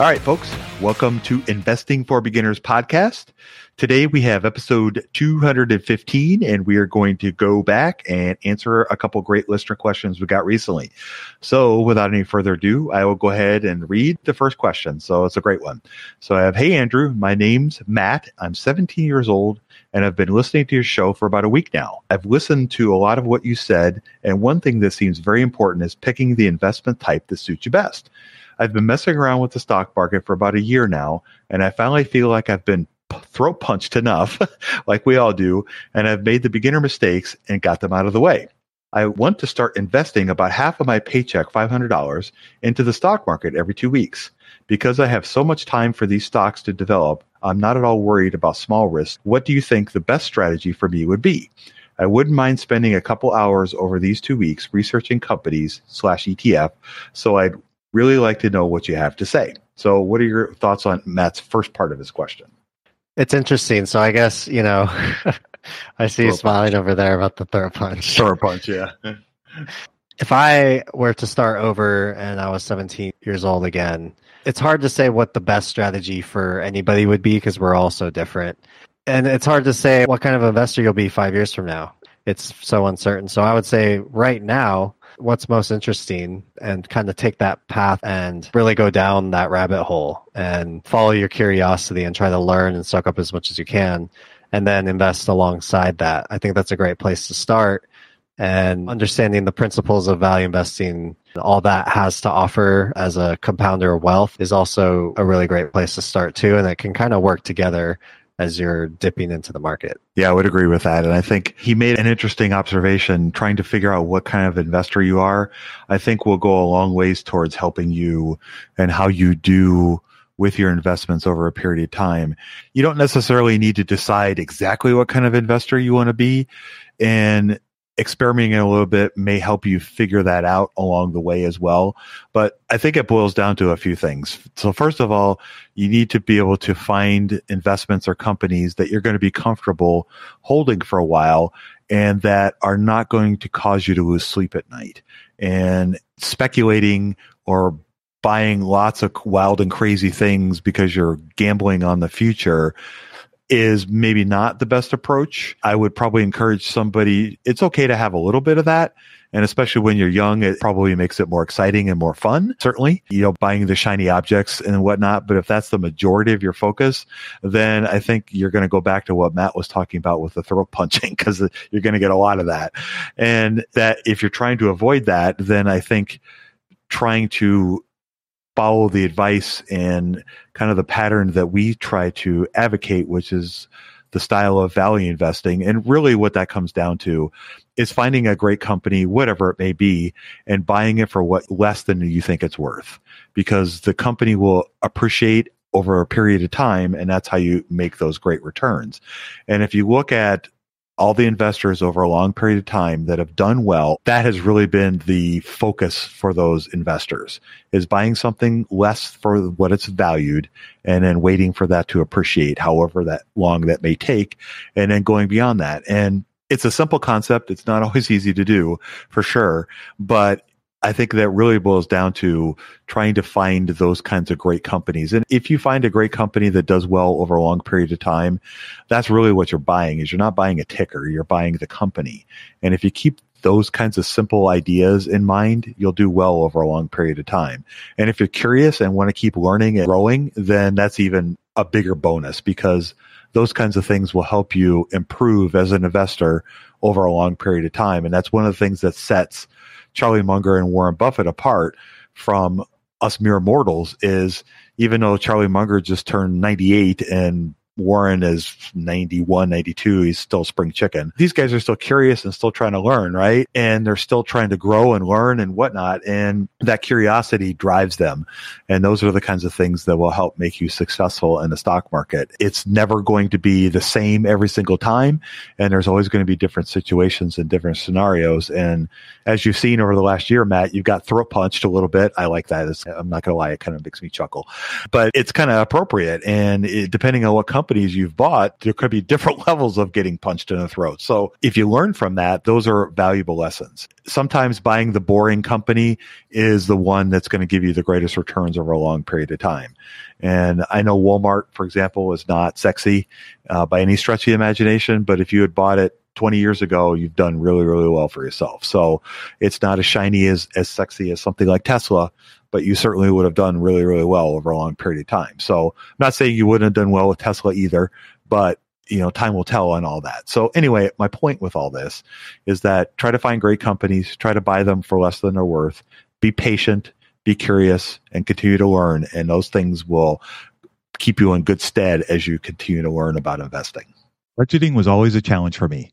All right, folks, welcome to Investing for Beginners podcast. Today we have episode 215, and we are going to go back and answer a couple great listener questions we got recently. So, without any further ado, I will go ahead and read the first question. So, it's a great one. So, I have Hey, Andrew, my name's Matt. I'm 17 years old and I've been listening to your show for about a week now. I've listened to a lot of what you said, and one thing that seems very important is picking the investment type that suits you best. I've been messing around with the stock market for about a year now, and I finally feel like I've been throat punched enough, like we all do, and I've made the beginner mistakes and got them out of the way. I want to start investing about half of my paycheck, $500, into the stock market every two weeks. Because I have so much time for these stocks to develop, I'm not at all worried about small risks. What do you think the best strategy for me would be? I wouldn't mind spending a couple hours over these two weeks researching companies slash ETF. So I'd really like to know what you have to say. So what are your thoughts on Matt's first part of his question? It's interesting. So I guess, you know, I see you smiling over there about the throw punch. Throw a punch, yeah. If I were to start over and I was 17 years old again, it's hard to say what the best strategy for anybody would be because we're all so different. And it's hard to say what kind of investor you'll be five years from now. It's so uncertain. So I would say right now, what's most interesting and kind of take that path and really go down that rabbit hole and follow your curiosity and try to learn and suck up as much as you can and then invest alongside that. I think that's a great place to start. And understanding the principles of value investing, all that has to offer as a compounder of wealth is also a really great place to start too. And it can kind of work together as you're dipping into the market. Yeah, I would agree with that. And I think he made an interesting observation trying to figure out what kind of investor you are. I think will go a long ways towards helping you and how you do with your investments over a period of time. You don't necessarily need to decide exactly what kind of investor you want to be. And experimenting a little bit may help you figure that out along the way as well. But I think it boils down to a few things. So first of all, you need to be able to find investments or companies that you're going to be comfortable holding for a while and that are not going to cause you to lose sleep at night. And speculating or buying lots of wild and crazy things because you're gambling on the future is maybe not the best approach. I would probably encourage somebody, it's okay to have a little bit of that. And especially when you're young, it probably makes it more exciting and more fun. Certainly, you know, buying the shiny objects and whatnot. But if that's the majority of your focus, then I think you're going to go back to what Matt was talking about with the throat punching because you're going to get a lot of that. And that if you're trying to avoid that, then I think trying to follow the advice and kind of the pattern that we try to advocate, which is the style of value investing. And really what that comes down to is finding a great company, whatever it may be, and buying it for what less than you think it's worth because the company will appreciate over a period of time. And that's how you make those great returns. And if you look at all the investors over a long period of time that have done well, that has really been the focus for those investors is buying something less for what it's valued and then waiting for that to appreciate however that long that may take and then going beyond that. And it's a simple concept. It's not always easy to do for sure, but I think that really boils down to trying to find those kinds of great companies. And if you find a great company that does well over a long period of time, that's really what you're buying is you're not buying a ticker, you're buying the company. And if you keep those kinds of simple ideas in mind, you'll do well over a long period of time. And if you're curious and want to keep learning and growing, then that's even a bigger bonus because those kinds of things will help you improve as an investor over a long period of time. And that's one of the things that sets Charlie Munger and Warren Buffett apart from us mere mortals is even though Charlie Munger just turned 98 and Warren is 91, 92. He's still spring chicken. These guys are still curious and still trying to learn, right? And they're still trying to grow and learn and whatnot. And that curiosity drives them. And those are the kinds of things that will help make you successful in the stock market. It's never going to be the same every single time. And there's always going to be different situations and different scenarios. And as you've seen over the last year, Matt, you've got throat punched a little bit. I like that. It's, I'm not going to lie. It kind of makes me chuckle, but it's kind of appropriate. And it, depending on what company companies you've bought, there could be different levels of getting punched in the throat. So if you learn from that, those are valuable lessons. Sometimes buying the boring company is the one that's going to give you the greatest returns over a long period of time. And I know Walmart, for example, is not sexy uh, by any stretch of the imagination, but if you had bought it 20 years ago, you've done really, really well for yourself. So it's not as shiny as, as sexy as something like Tesla, but you certainly would have done really, really well over a long period of time. So I'm not saying you wouldn't have done well with Tesla either, but you know, time will tell on all that. So anyway, my point with all this is that try to find great companies, try to buy them for less than they're worth, be patient, be curious and continue to learn. And those things will keep you in good stead as you continue to learn about investing. Budgeting was always a challenge for me.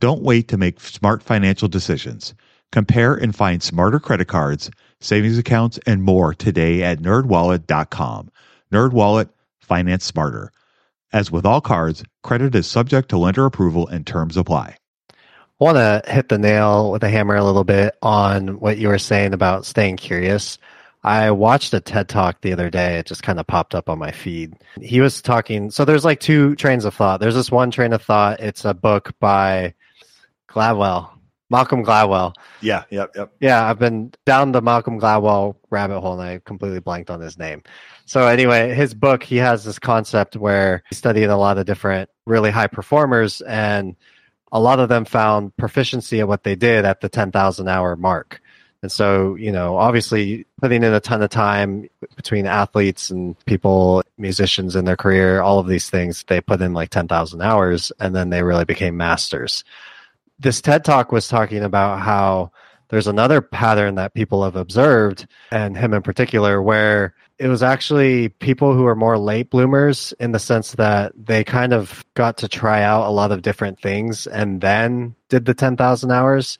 Don't wait to make smart financial decisions. Compare and find smarter credit cards, savings accounts, and more today at nerdwallet.com. Nerdwallet, finance smarter. As with all cards, credit is subject to lender approval and terms apply. I want to hit the nail with a hammer a little bit on what you were saying about staying curious. I watched a TED talk the other day. It just kind of popped up on my feed. He was talking. So there's like two trains of thought. There's this one train of thought. It's a book by Gladwell, Malcolm Gladwell. Yeah, yep, yep. Yeah, I've been down the Malcolm Gladwell rabbit hole and I completely blanked on his name. So anyway, his book, he has this concept where he studied a lot of different really high performers and a lot of them found proficiency at what they did at the 10,000 hour mark. And so, you know, obviously putting in a ton of time between athletes and people, musicians in their career, all of these things, they put in like 10,000 hours and then they really became masters. This TED talk was talking about how there's another pattern that people have observed, and him in particular, where it was actually people who are more late bloomers in the sense that they kind of got to try out a lot of different things and then did the 10,000 hours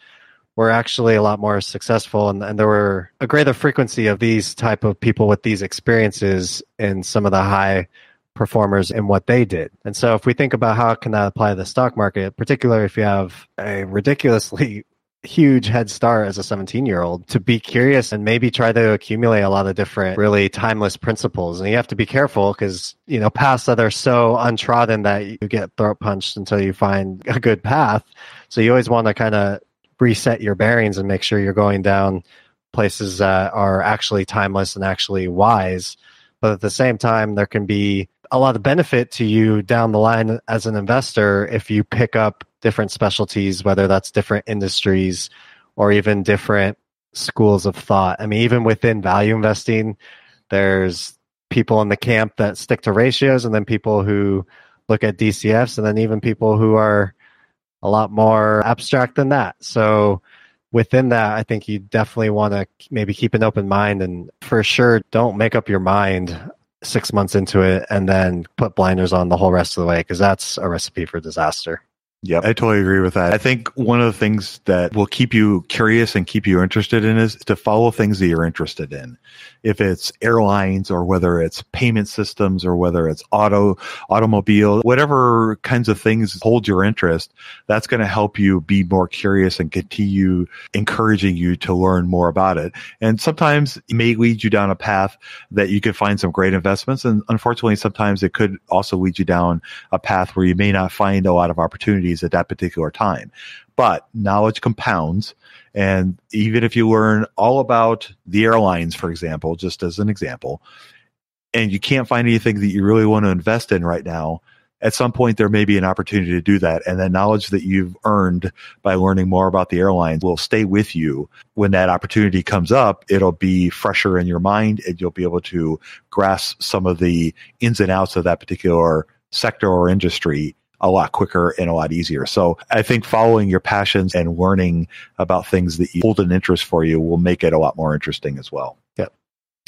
were actually a lot more successful. And, and there were a greater frequency of these type of people with these experiences in some of the high performers in what they did. And so if we think about how can that apply to the stock market, particularly if you have a ridiculously huge head start as a 17 year old to be curious and maybe try to accumulate a lot of different really timeless principles and you have to be careful because you know paths that are so untrodden that you get throat punched until you find a good path so you always want to kind of reset your bearings and make sure you're going down places that are actually timeless and actually wise. But at the same time, there can be a lot of benefit to you down the line as an investor if you pick up different specialties, whether that's different industries or even different schools of thought. I mean, even within value investing, there's people in the camp that stick to ratios and then people who look at DCFs and then even people who are a lot more abstract than that. So within that, I think you definitely want to maybe keep an open mind and for sure don't make up your mind six months into it and then put blinders on the whole rest of the way because that's a recipe for disaster. Yeah, I totally agree with that. I think one of the things that will keep you curious and keep you interested in is to follow things that you're interested in. If it's airlines or whether it's payment systems or whether it's auto, automobile, whatever kinds of things hold your interest, that's going to help you be more curious and continue encouraging you to learn more about it. And sometimes it may lead you down a path that you could find some great investments. And unfortunately, sometimes it could also lead you down a path where you may not find a lot of opportunities at that particular time. But knowledge compounds. And even if you learn all about the airlines, for example, just as an example, and you can't find anything that you really want to invest in right now, at some point there may be an opportunity to do that. And that knowledge that you've earned by learning more about the airlines will stay with you when that opportunity comes up. It'll be fresher in your mind and you'll be able to grasp some of the ins and outs of that particular sector or industry a lot quicker and a lot easier. So I think following your passions and learning about things that you hold an interest for you will make it a lot more interesting as well. Yep.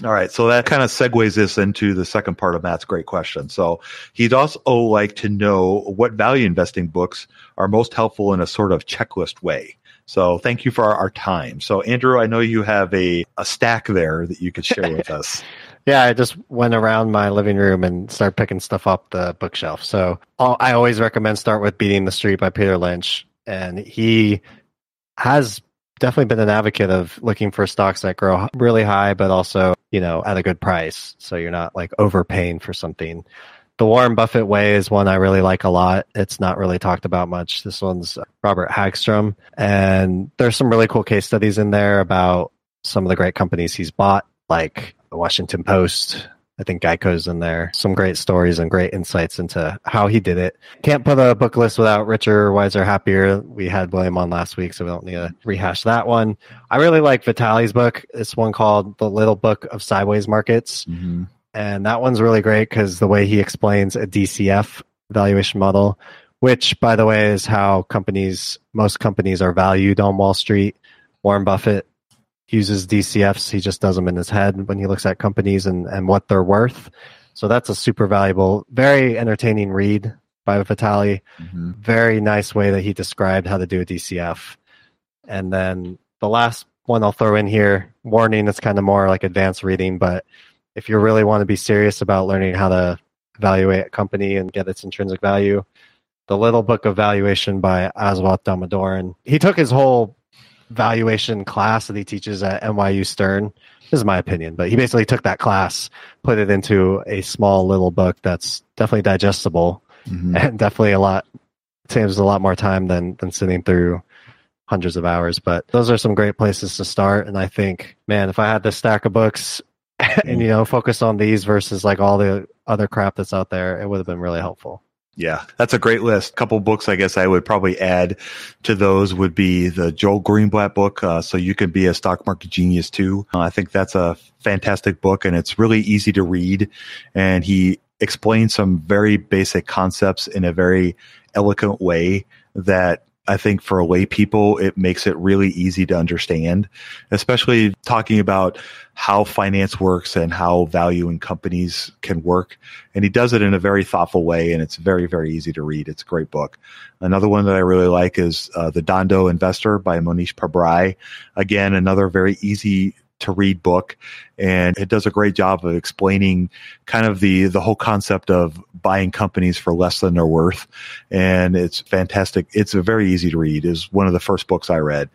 All right. So that kind of segues this into the second part of Matt's great question. So he'd also like to know what value investing books are most helpful in a sort of checklist way. So thank you for our, our time. So Andrew, I know you have a, a stack there that you could share with us. Yeah, I just went around my living room and started picking stuff up the bookshelf. So I always recommend start with Beating the Street by Peter Lynch, and he has definitely been an advocate of looking for stocks that grow really high, but also you know at a good price, so you're not like overpaying for something. The Warren Buffett way is one I really like a lot. It's not really talked about much. This one's uh, Robert Hagstrom, and there's some really cool case studies in there about some of the great companies he's bought, like the Washington Post. I think Geico's in there. Some great stories and great insights into how he did it. Can't put a book list without Richer, Wiser, Happier. We had William on last week, so we don't need to rehash that one. I really like Vitaliy's book. It's one called The Little Book of Sideways Markets. Mm-hmm. And that one's really great because the way he explains a DCF valuation model, which, by the way, is how companies, most companies are valued on Wall Street. Warren Buffett uses DCFs. He just does them in his head when he looks at companies and, and what they're worth. So that's a super valuable, very entertaining read by Vitaliy. Mm-hmm. Very nice way that he described how to do a DCF. And then the last one I'll throw in here, warning, it's kind of more like advanced reading, but if you really want to be serious about learning how to evaluate a company and get its intrinsic value, the little book of valuation by Aswath Damodaran. He took his whole valuation class that he teaches at NYU Stern. This is my opinion, but he basically took that class, put it into a small little book that's definitely digestible Mhm. and definitely a lot saves a lot more time than than sitting through hundreds of hours. But those are some great places to start. And I think, man, if I had this stack of books and you know focus on these versus like all the other crap that's out there, it would have been really helpful. Yeah, that's a great list. A couple books I guess I would probably add to those would be the Joel Greenblatt book, uh, So You Can Be a Stock Market Genius Too. Uh, I think that's a fantastic book and it's really easy to read. And he explains some very basic concepts in a very eloquent way that I think for lay people, it makes it really easy to understand, especially talking about how finance works and how value in companies can work. And he does it in a very thoughtful way, and it's very, very easy to read. It's a great book. Another one that I really like is uh, The Dhandho Investor by Mohnish Pabrai. Again, another very easy to read book and it does a great job of explaining kind of the the whole concept of buying companies for less than they're worth and it's fantastic it's a very easy to read is one of the first books i read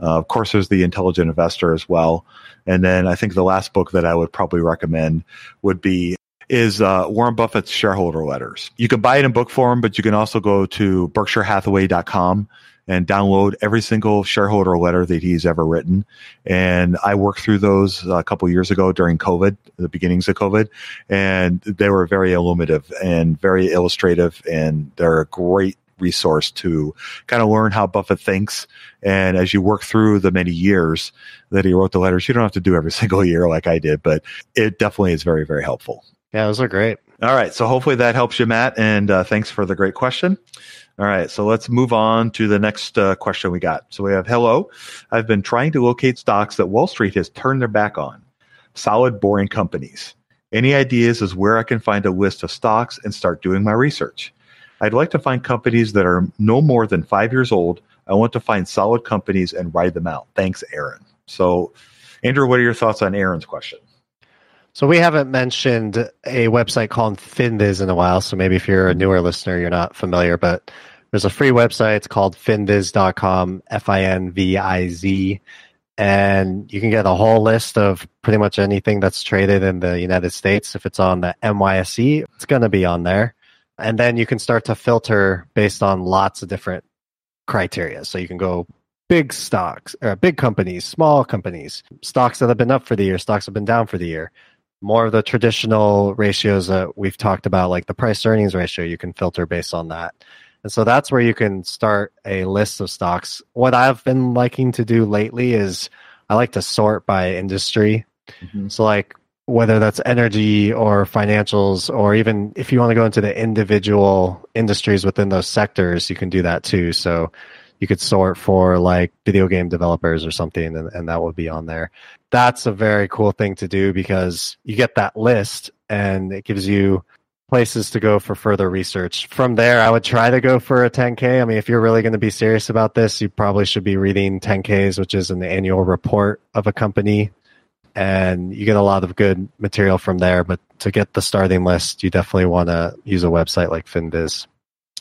uh, of course there's the intelligent investor as well and then i think the last book that i would probably recommend would be is uh, Warren Buffett's shareholder letters. You can buy it in book form, but you can also go to berkshirehathaway.com and download every single shareholder letter that he's ever written. And I worked through those a couple years ago during COVID, the beginnings of COVID, and they were very illuminative and very illustrative, and they're a great resource to kind of learn how Buffett thinks. And as you work through the many years that he wrote the letters, you don't have to do every single year like I did, but it definitely is very, very helpful. Yeah, those are great. All right. So hopefully that helps you, Matt. And uh, thanks for the great question. All right. So let's move on to the next uh, question we got. So we have Hello. I've been trying to locate stocks that Wall Street has turned their back on. Solid, boring companies. Any ideas as where I can find a list of stocks and start doing my research? I'd like to find companies that are no more than five years old. I want to find solid companies and ride them out. Thanks, Aaron. So, Andrew, what are your thoughts on Aaron's question? So we haven't mentioned a website called Finviz in a while. So maybe if you're a newer listener, you're not familiar, but there's a free website. It's called finviz.com, F-I-N-V-I-Z. And you can get a whole list of pretty much anything that's traded in the United States. If it's on the NYSE, it's going to be on there. And then you can start to filter based on lots of different criteria. So you can go big stocks, or big companies, small companies, stocks that have been up for the year, stocks have been down for the year more of the traditional ratios that we've talked about, like the price earnings ratio, you can filter based on that. And so that's where you can start a list of stocks. What I've been liking to do lately is I like to sort by industry. Mm-hmm. So, like whether that's energy or financials, or even if you want to go into the individual industries within those sectors, you can do that too. So, you could sort for like video game developers or something and, and that would be on there that's a very cool thing to do because you get that list and it gives you places to go for further research. From there i would try to go for a 10k i mean if you're really going to be serious about this you probably should be reading 10ks which is an annual report of a company. And you get a lot of good material from there but to get the starting list you definitely want to use a website like finviz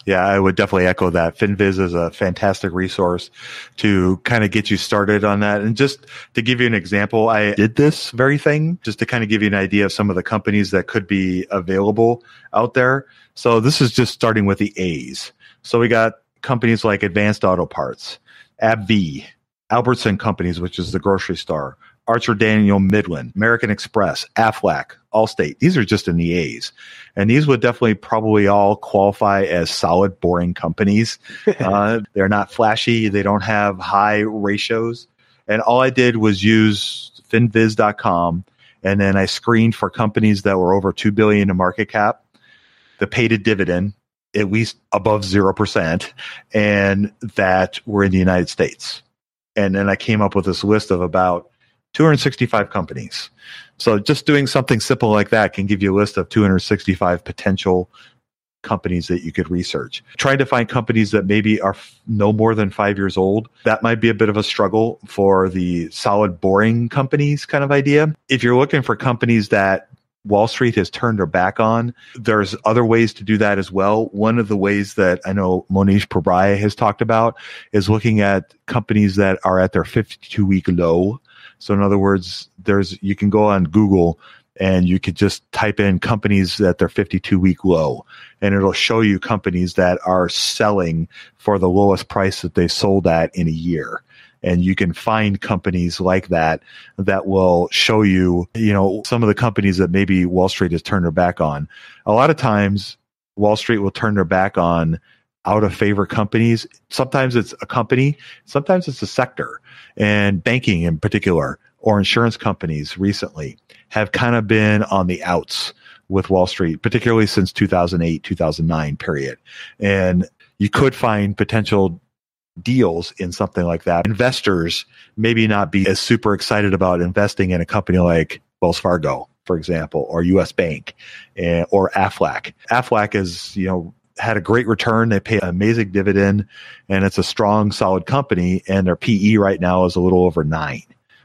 yeah, I would definitely echo that. FinViz is a fantastic resource to kind of get you started on that. And just to give you an example, I did this very thing just to kind of give you an idea of some of the companies that could be available out there. So this is just starting with the A's. So we got companies like Advanced Auto Parts, AbbVie, Albertson Companies, which is the grocery store, Archer Daniel Midland, American Express, Aflac, Allstate. These are just in the A's. And these would definitely probably all qualify as solid, boring companies. uh, they're not flashy. They don't have high ratios. And all I did was use finviz.com. And then I screened for companies that were over 2 billion in market cap, the paid a dividend at least above 0% and that were in the United States. And then I came up with this list of about 265 companies. So just doing something simple like that can give you a list of 265 potential companies that you could research. Trying to find companies that maybe are f- no more than five years old, that might be a bit of a struggle for the solid, boring companies kind of idea. If you're looking for companies that Wall Street has turned their back on. There's other ways to do that as well. One of the ways that I know Mohnish Pabrai has talked about is looking at companies that are at their 52 week low. So in other words, there's you can go on Google and you could just type in companies at their 52 week low and it'll show you companies that are selling for the lowest price that they sold at in a year. And you can find companies like that that will show you you know some of the companies that maybe wall street has turned their back on. A lot of times wall street will turn their back on out of favor companies sometimes it's a company sometimes it's a sector and banking in particular or insurance companies recently have kind of been on the outs with Wall Street, particularly since 2008, 2009 period. And you could find potential deals in something like that. Investors maybe not be as super excited about investing in a company like Wells Fargo, for example, or US Bank eh, or Aflac. Aflac is, you know, had a great return. They pay an amazing dividend and it's a strong, solid company. And their PE right now is a little over nine.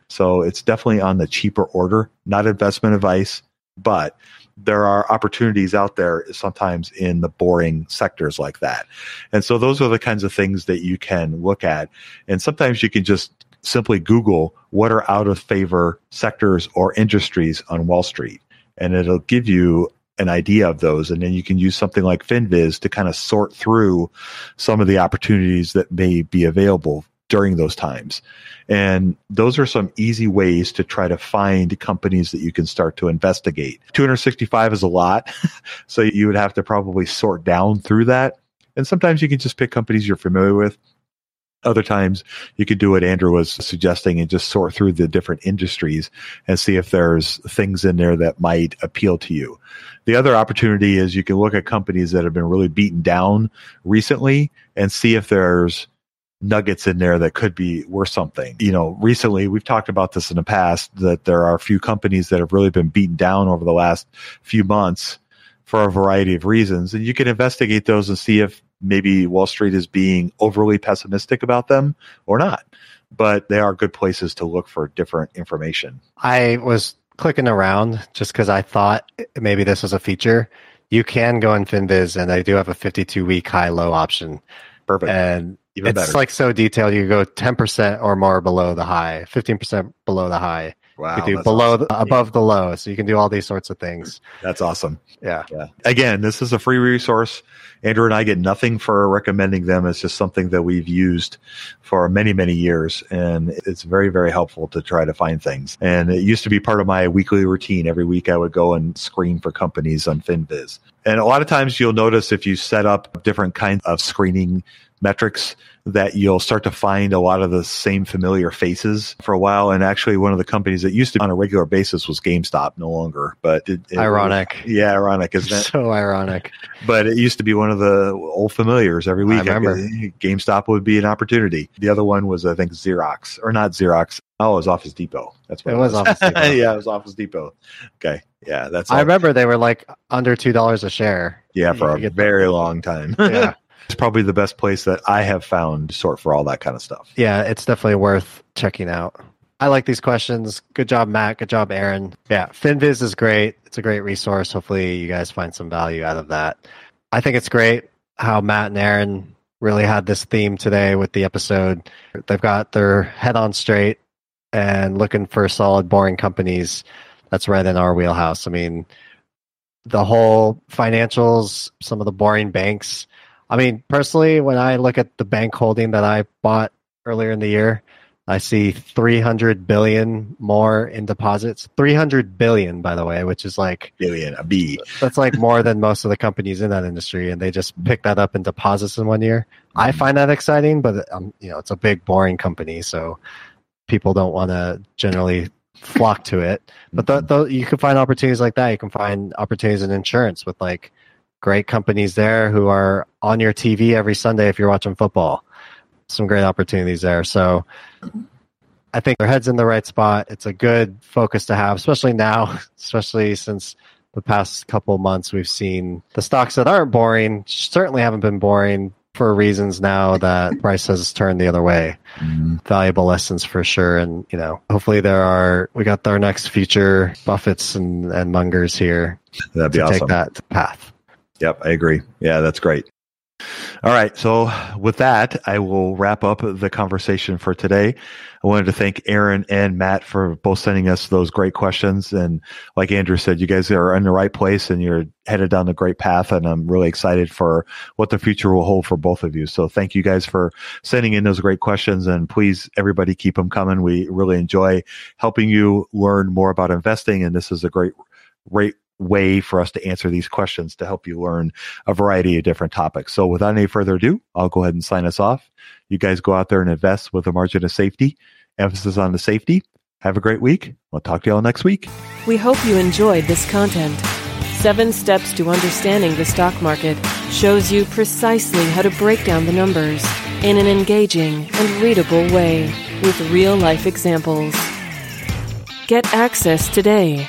So it's definitely on the cheaper order, not investment advice, but there are opportunities out there sometimes in the boring sectors like that. And so those are the kinds of things that you can look at. And sometimes you can just simply Google what are out of favor sectors or industries on Wall Street. And it'll give you an idea of those. And then you can use something like FinViz to kind of sort through some of the opportunities that may be available during those times. And those are some easy ways to try to find companies that you can start to investigate. 265 is a lot. so you would have to probably sort down through that. And sometimes you can just pick companies you're familiar with. Other times you could do what Andrew was suggesting and just sort through the different industries and see if there's things in there that might appeal to you. The other opportunity is you can look at companies that have been really beaten down recently and see if there's nuggets in there that could be worth something. You know, recently we've talked about this in the past that there are a few companies that have really been beaten down over the last few months for a variety of reasons. And you can investigate those and see if maybe Wall Street is being overly pessimistic about them or not. But they are good places to look for different information. I was clicking around just because I thought maybe this was a feature. You can go in FinViz and they do have a 52 week high low option. Perfect. And Even it's better. like so detailed. You go 10% or more below the high, 15% below the high. Wow. you do below awesome. above the low. So you can do all these sorts of things. That's awesome. Yeah. Yeah. Again, this is a free resource. Andrew and I get nothing for recommending them. It's just something that we've used for many, many years. And it's very, very helpful to try to find things. And it used to be part of my weekly routine. Every week I would go and screen for companies on FinViz. And a lot of times you'll notice if you set up different kinds of screening metrics that you'll start to find a lot of the same familiar faces for a while. And actually, one of the companies that used to on a regular basis was GameStop, no longer. But it, it- Ironic. yeah, ironic, isn't it? So ironic. But it used to be one of the old familiars every week. I remember. GameStop would be an opportunity. The other one was, I think, Xerox or not Xerox. Oh, it was Office Depot. That's what It was Office Depot. yeah, it was Office Depot. Okay, yeah, that's. I all. remember they were like under $2 a share. Yeah, for You a very long time. Yeah. it's probably the best place that I have found to sort for all that kind of stuff. Yeah, it's definitely worth checking out. I like these questions. Good job, Matt. Good job, Aaron. Yeah, FinViz is great. It's a great resource. Hopefully, you guys find some value out of that. I think it's great how Matt and Aaron really had this theme today with the episode. They've got their head on straight and looking for solid, boring companies. That's right in our wheelhouse. I mean, the whole financials, some of the boring banks. I mean, personally, when I look at the bank holding that I bought earlier in the year, I see 300 billion more in deposits. 300 billion, by the way, which is like Billion, a B. that's like more than most of the companies in that industry, and they just pick that up in deposits in one year. I find that exciting, but um, you know, it's a big, boring company, so people don't want to generally flock to it. But you can find opportunities like that. You can find opportunities in insurance with like great companies there who are on your TV every Sunday if you're watching football. Some great opportunities there. So I think their head's in the right spot. It's a good focus to have, especially now, especially since the past couple months we've seen the stocks that aren't boring certainly haven't been boring for reasons now that price has turned the other way. Mm-hmm. Valuable lessons for sure. And, you know, hopefully there are, we got our next future Buffetts and, and Mungers here That'd be to awesome. take that path. Yep, I agree. Yeah, that's great. All right. So with that, I will wrap up the conversation for today. I wanted to thank Aaron and Matt for both sending us those great questions. And like Andrew said, you guys are in the right place and you're headed down the great path. And I'm really excited for what the future will hold for both of you. So thank you guys for sending in those great questions. And please, everybody, keep them coming. We really enjoy helping you learn more about investing. And this is a great, great way for us to answer these questions to help you learn a variety of different topics. So without any further ado, I'll go ahead and sign us off. You guys go out there and invest with a margin of safety, emphasis on the safety. Have a great week. We'll talk to y'all next week. We hope you enjoyed this content. Seven Steps to Understanding the Stock Market shows you precisely how to break down the numbers in an engaging and readable way with real life examples. Get access today